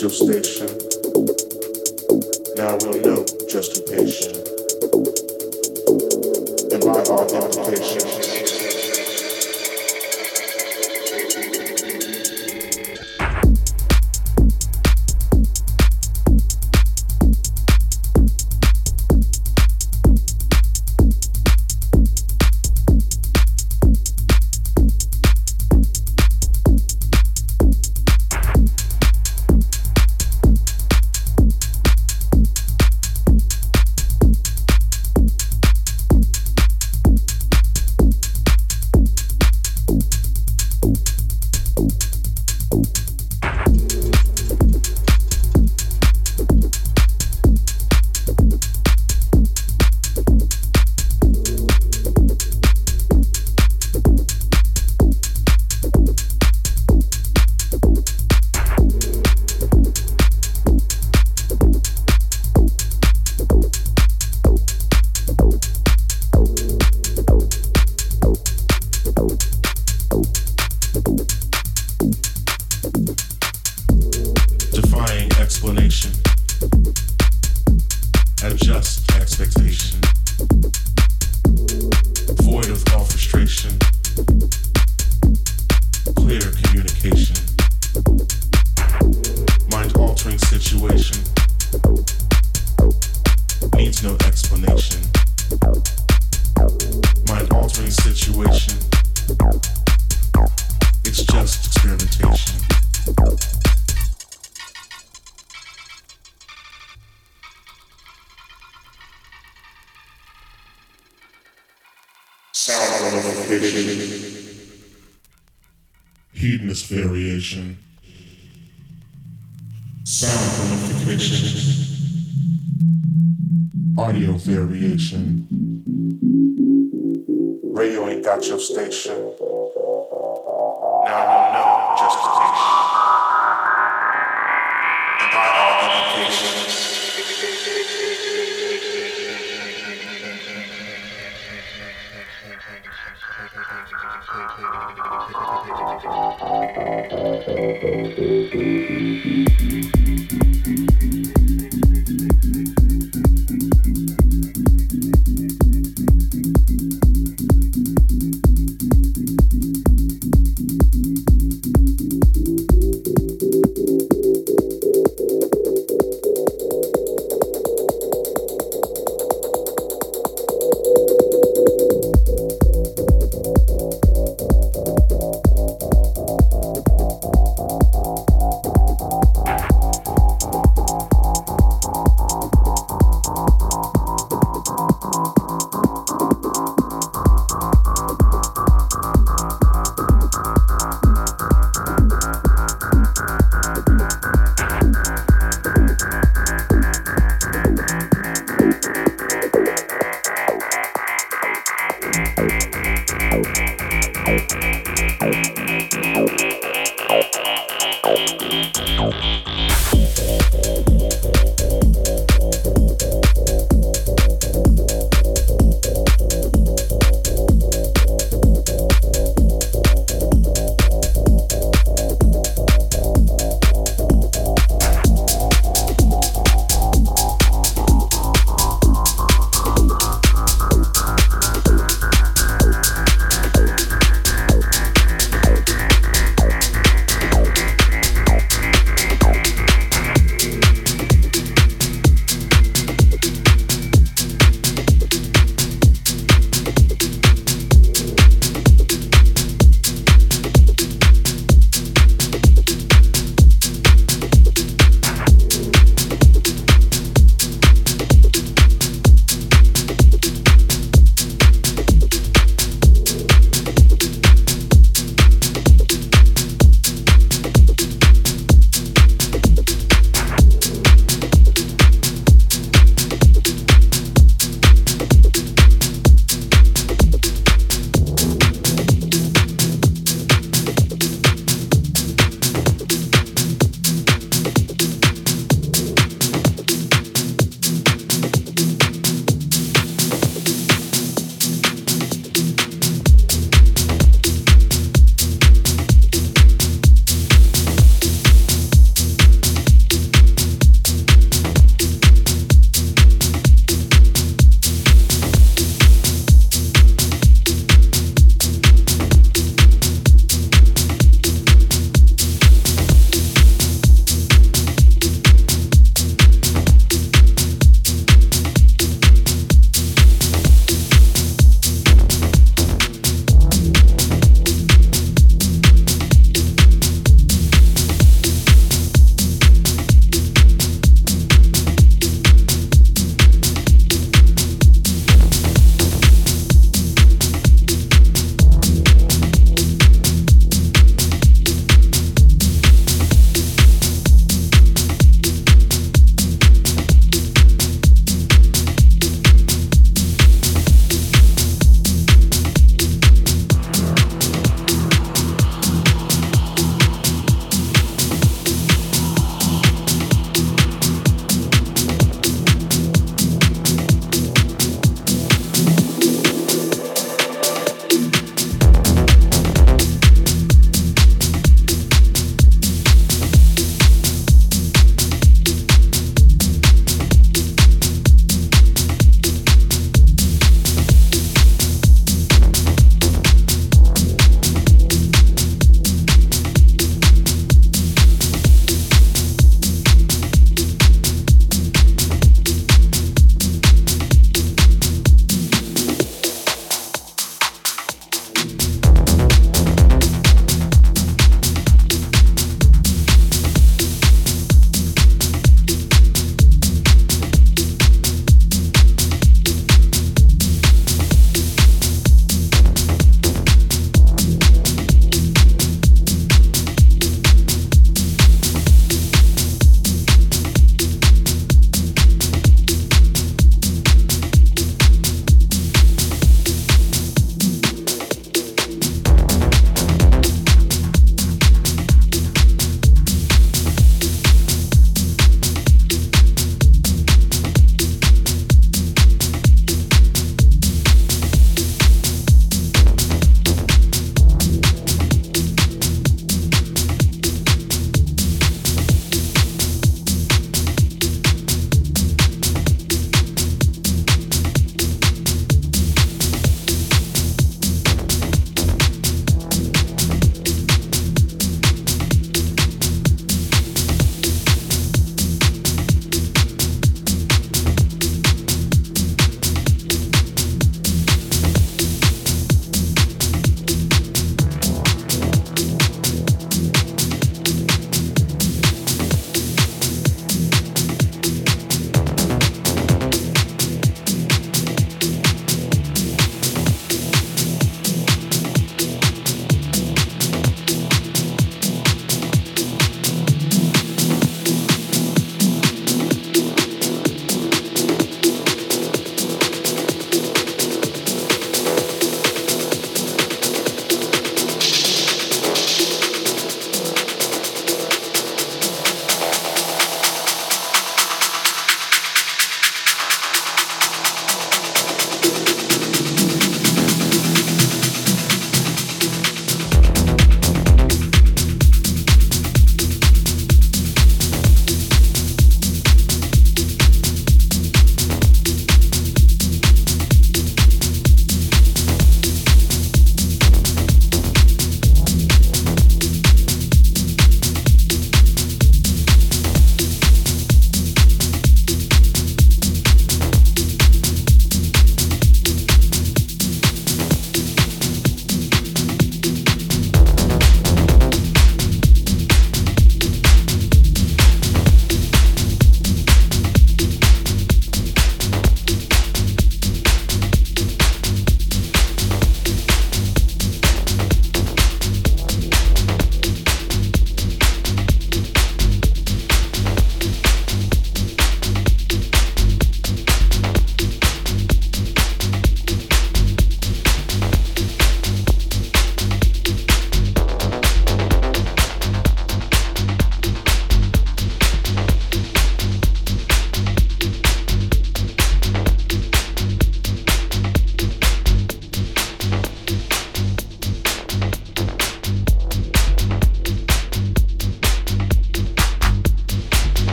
your station. got your station. Now you know just station. And by all implications.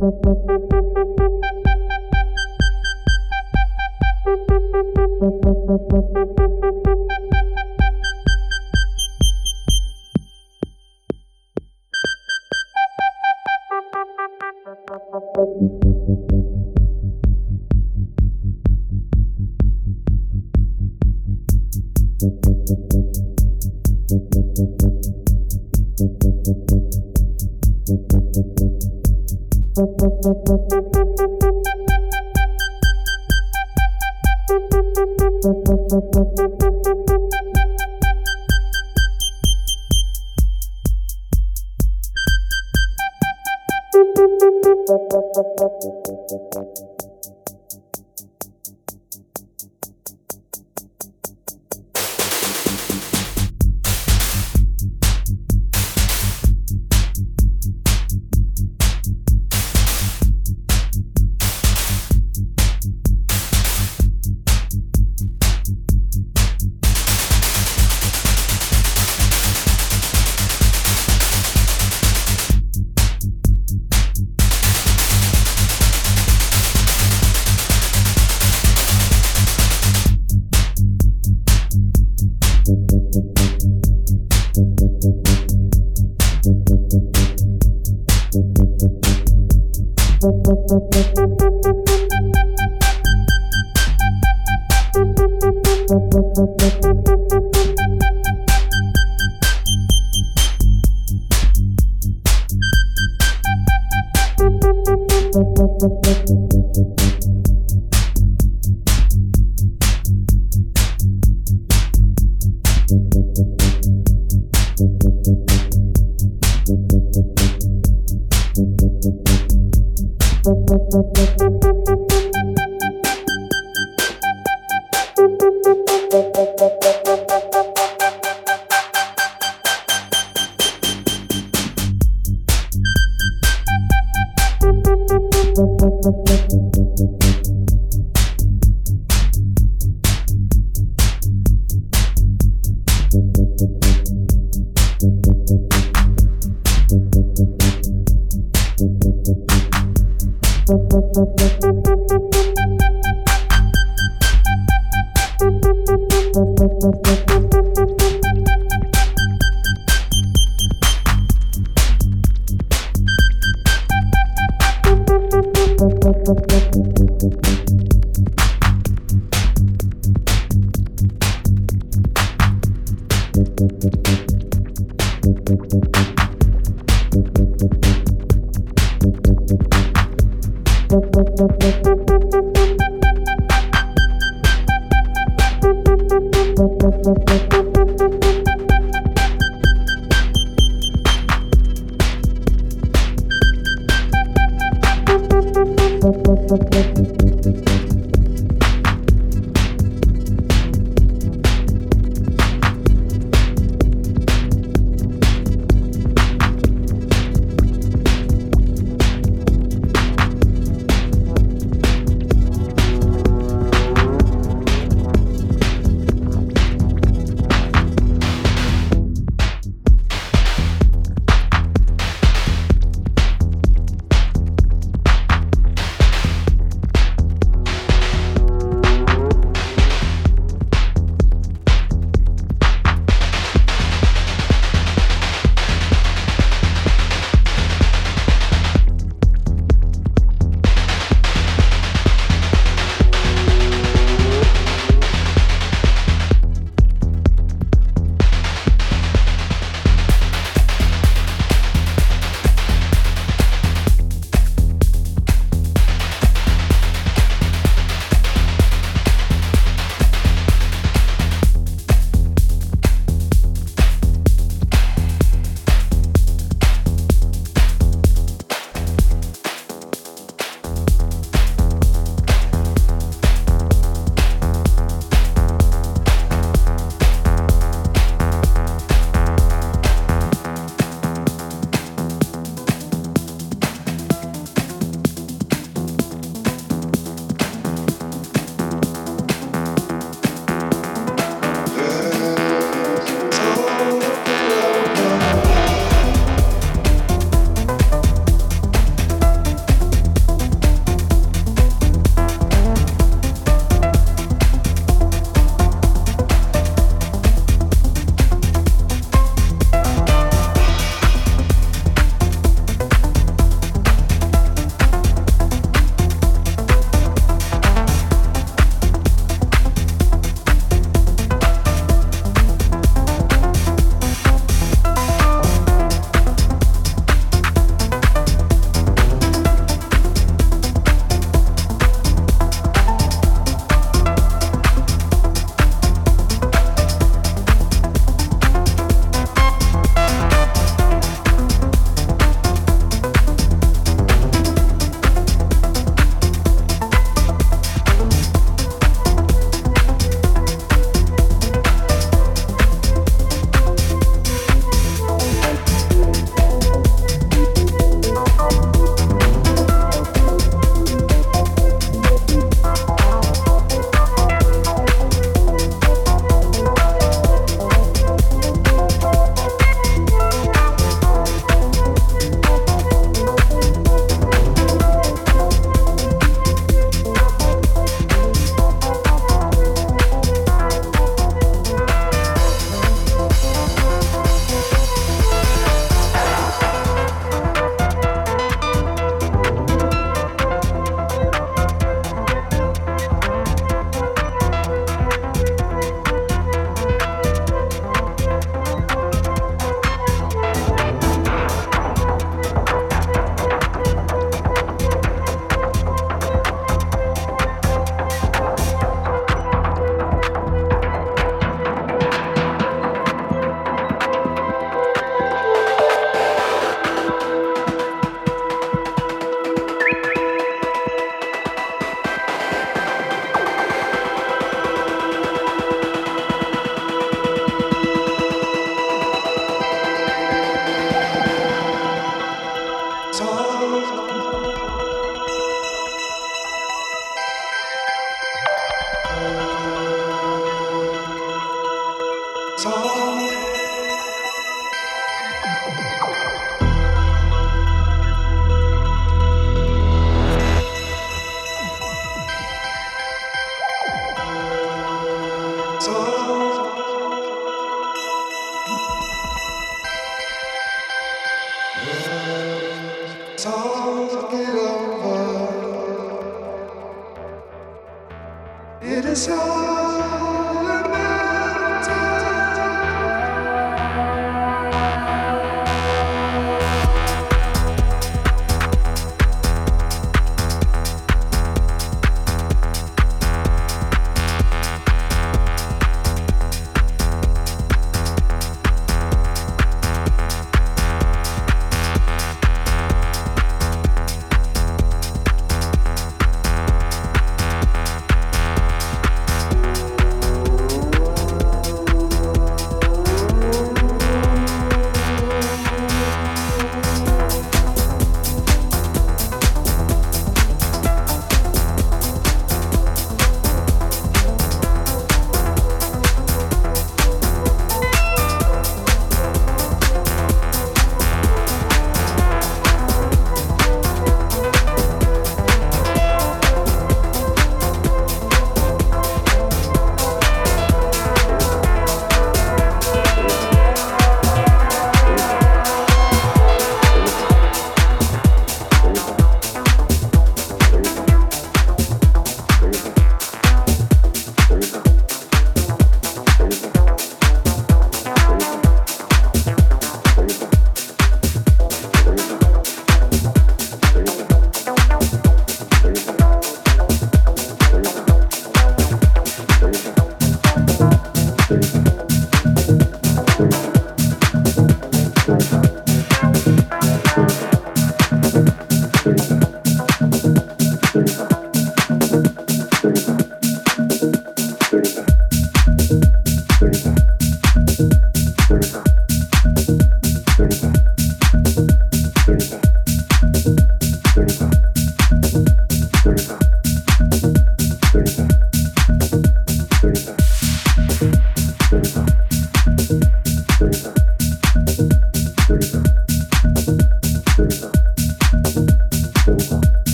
Thank you.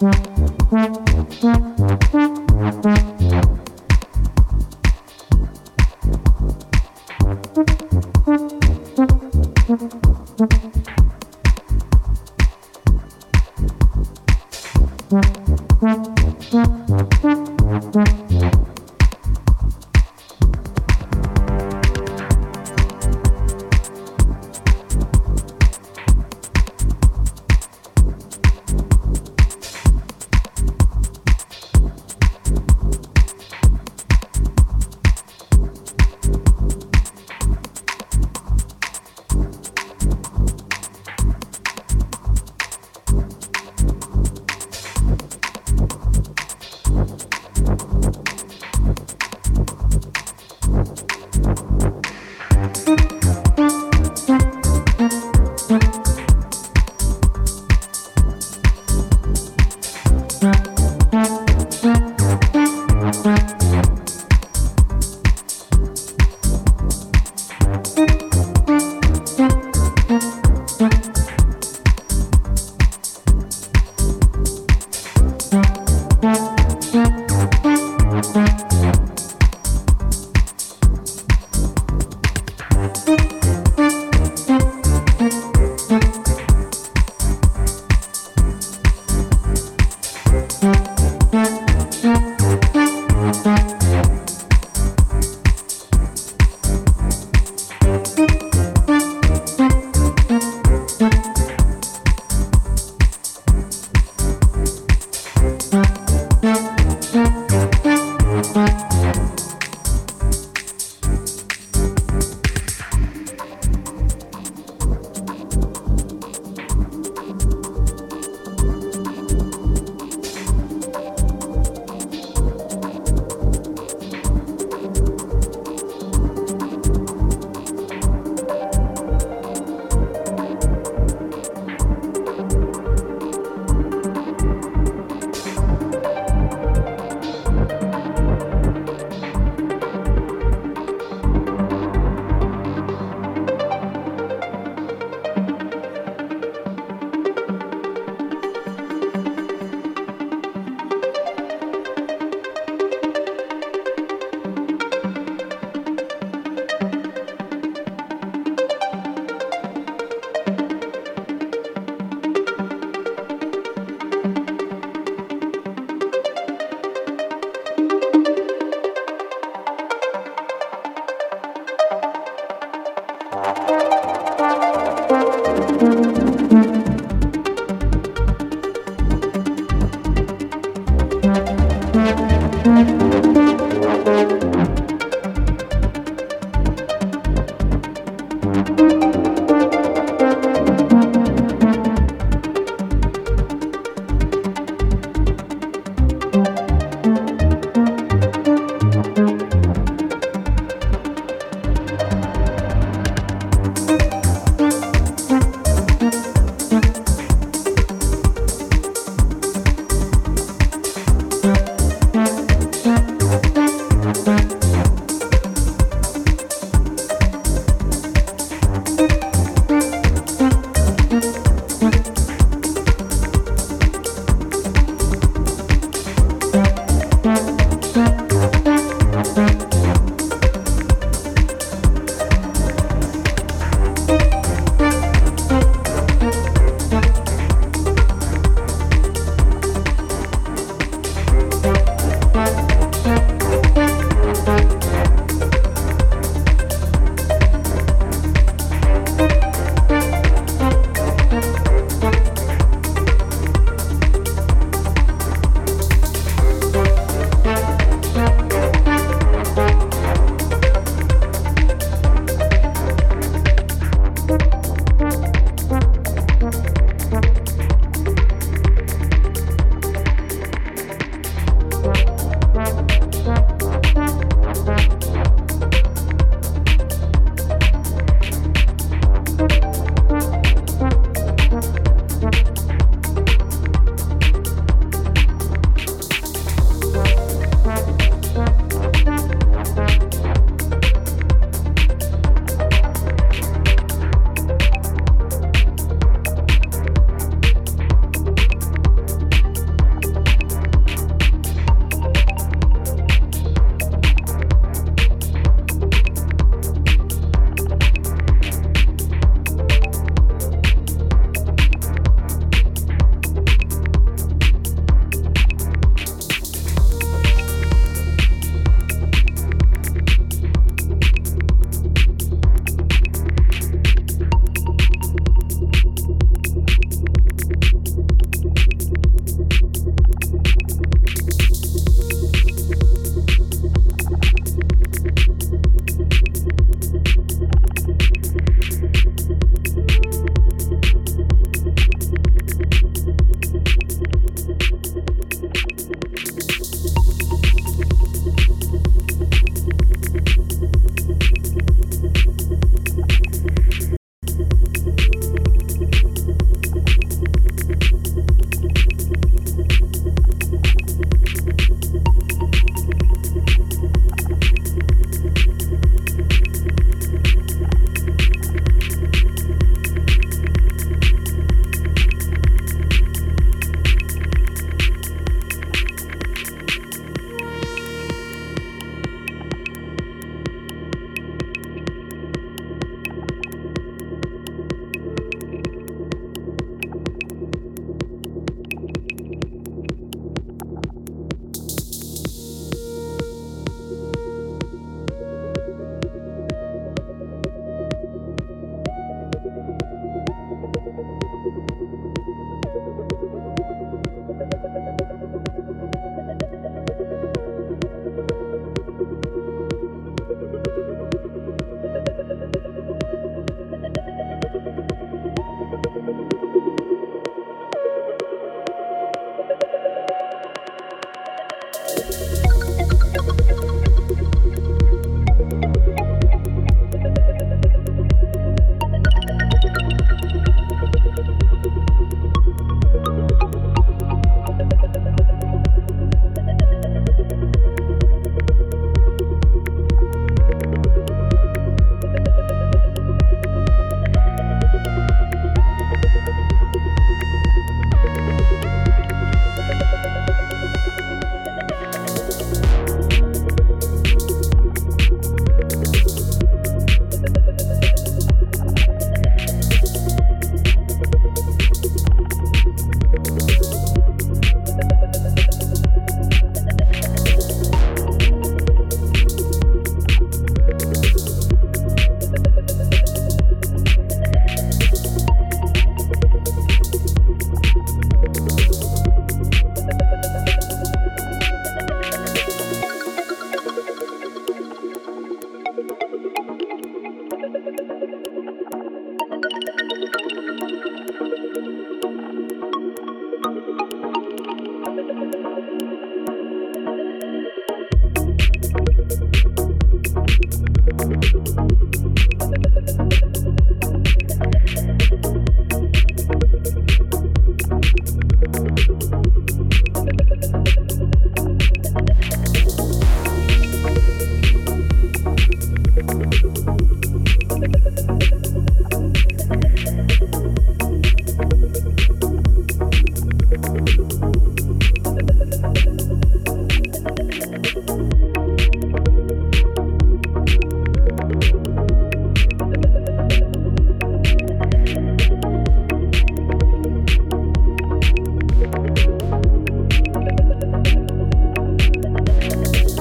Mm-hmm.